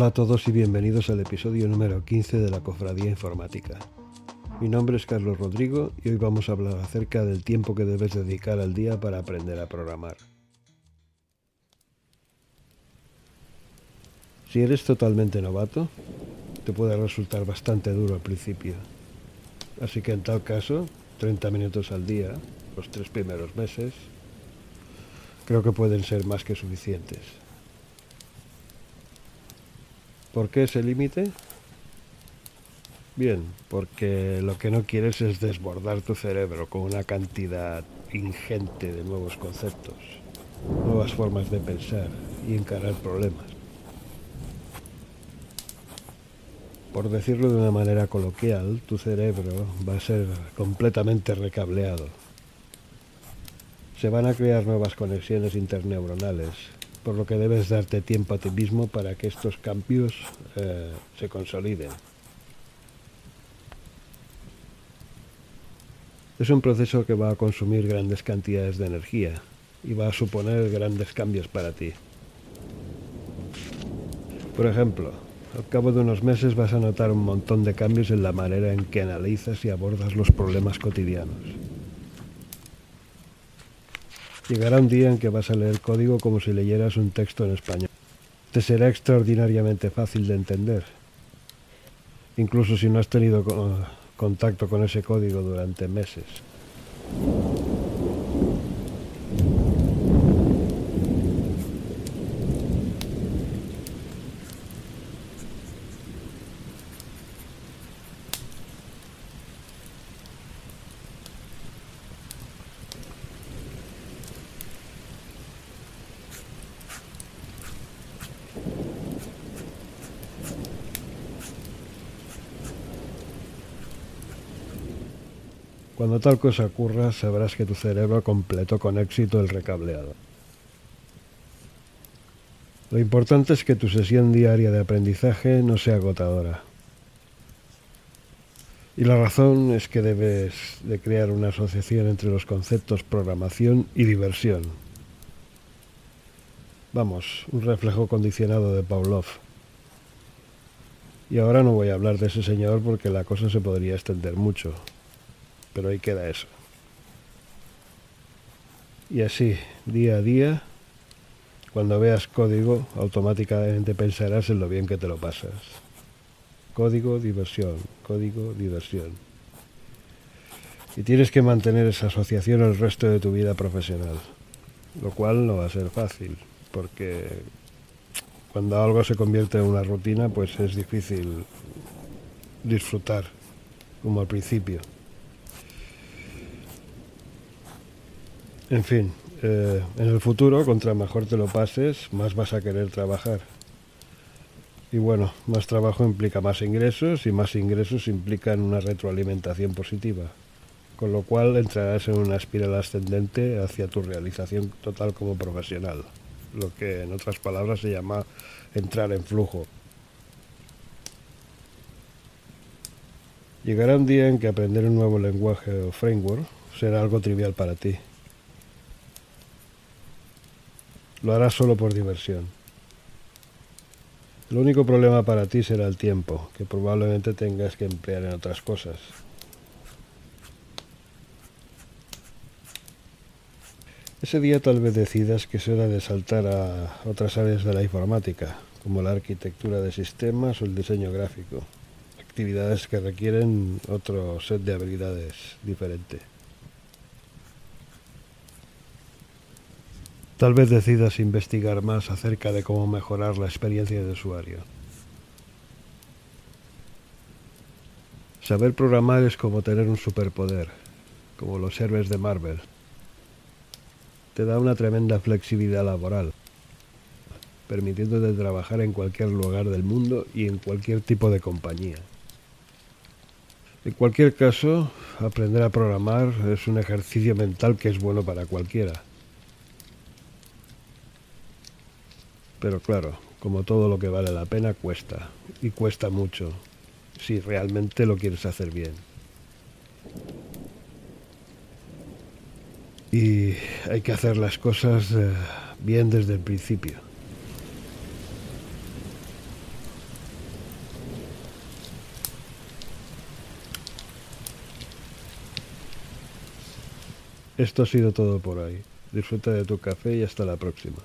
Hola a todos y bienvenidos al episodio número 15 de la Cofradía Informática. Mi nombre es Carlos Rodrigo y hoy vamos a hablar acerca del tiempo que debes dedicar al día para aprender a programar. Si eres totalmente novato, te puede resultar bastante duro al principio. Así que en tal caso, 30 minutos al día, los tres primeros meses, creo que pueden ser más que suficientes. ¿Por qué ese límite? Bien, porque lo que no quieres es desbordar tu cerebro con una cantidad ingente de nuevos conceptos, nuevas formas de pensar y encarar problemas. Por decirlo de una manera coloquial, tu cerebro va a ser completamente recableado. Se van a crear nuevas conexiones interneuronales por lo que debes darte tiempo a ti mismo para que estos cambios eh, se consoliden. Es un proceso que va a consumir grandes cantidades de energía y va a suponer grandes cambios para ti. Por ejemplo, al cabo de unos meses vas a notar un montón de cambios en la manera en que analizas y abordas los problemas cotidianos. Llegará un día en que vas a leer código como si leyeras un texto en español. Te será extraordinariamente fácil de entender, incluso si no has tenido contacto con ese código durante meses. Cuando tal cosa ocurra, sabrás que tu cerebro completó con éxito el recableado. Lo importante es que tu sesión diaria de aprendizaje no sea agotadora. Y la razón es que debes de crear una asociación entre los conceptos programación y diversión. Vamos, un reflejo condicionado de Pavlov. Y ahora no voy a hablar de ese señor porque la cosa se podría extender mucho pero ahí queda eso. Y así, día a día, cuando veas código, automáticamente pensarás en lo bien que te lo pasas. Código, diversión, código, diversión. Y tienes que mantener esa asociación el resto de tu vida profesional, lo cual no va a ser fácil, porque cuando algo se convierte en una rutina, pues es difícil disfrutar, como al principio. En fin, eh, en el futuro, contra mejor te lo pases, más vas a querer trabajar. Y bueno, más trabajo implica más ingresos y más ingresos implican una retroalimentación positiva, con lo cual entrarás en una espiral ascendente hacia tu realización total como profesional, lo que en otras palabras se llama entrar en flujo. Llegará un día en que aprender un nuevo lenguaje o framework será algo trivial para ti Lo harás solo por diversión. El único problema para ti será el tiempo, que probablemente tengas que emplear en otras cosas. Ese día tal vez decidas que es hora de saltar a otras áreas de la informática, como la arquitectura de sistemas o el diseño gráfico, actividades que requieren otro set de habilidades diferente. Tal vez decidas investigar más acerca de cómo mejorar la experiencia de usuario. Saber programar es como tener un superpoder, como los héroes de Marvel. Te da una tremenda flexibilidad laboral, permitiéndote trabajar en cualquier lugar del mundo y en cualquier tipo de compañía. En cualquier caso, aprender a programar es un ejercicio mental que es bueno para cualquiera. Pero claro, como todo lo que vale la pena cuesta, y cuesta mucho, si realmente lo quieres hacer bien. Y hay que hacer las cosas eh, bien desde el principio. Esto ha sido todo por hoy. Disfruta de tu café y hasta la próxima.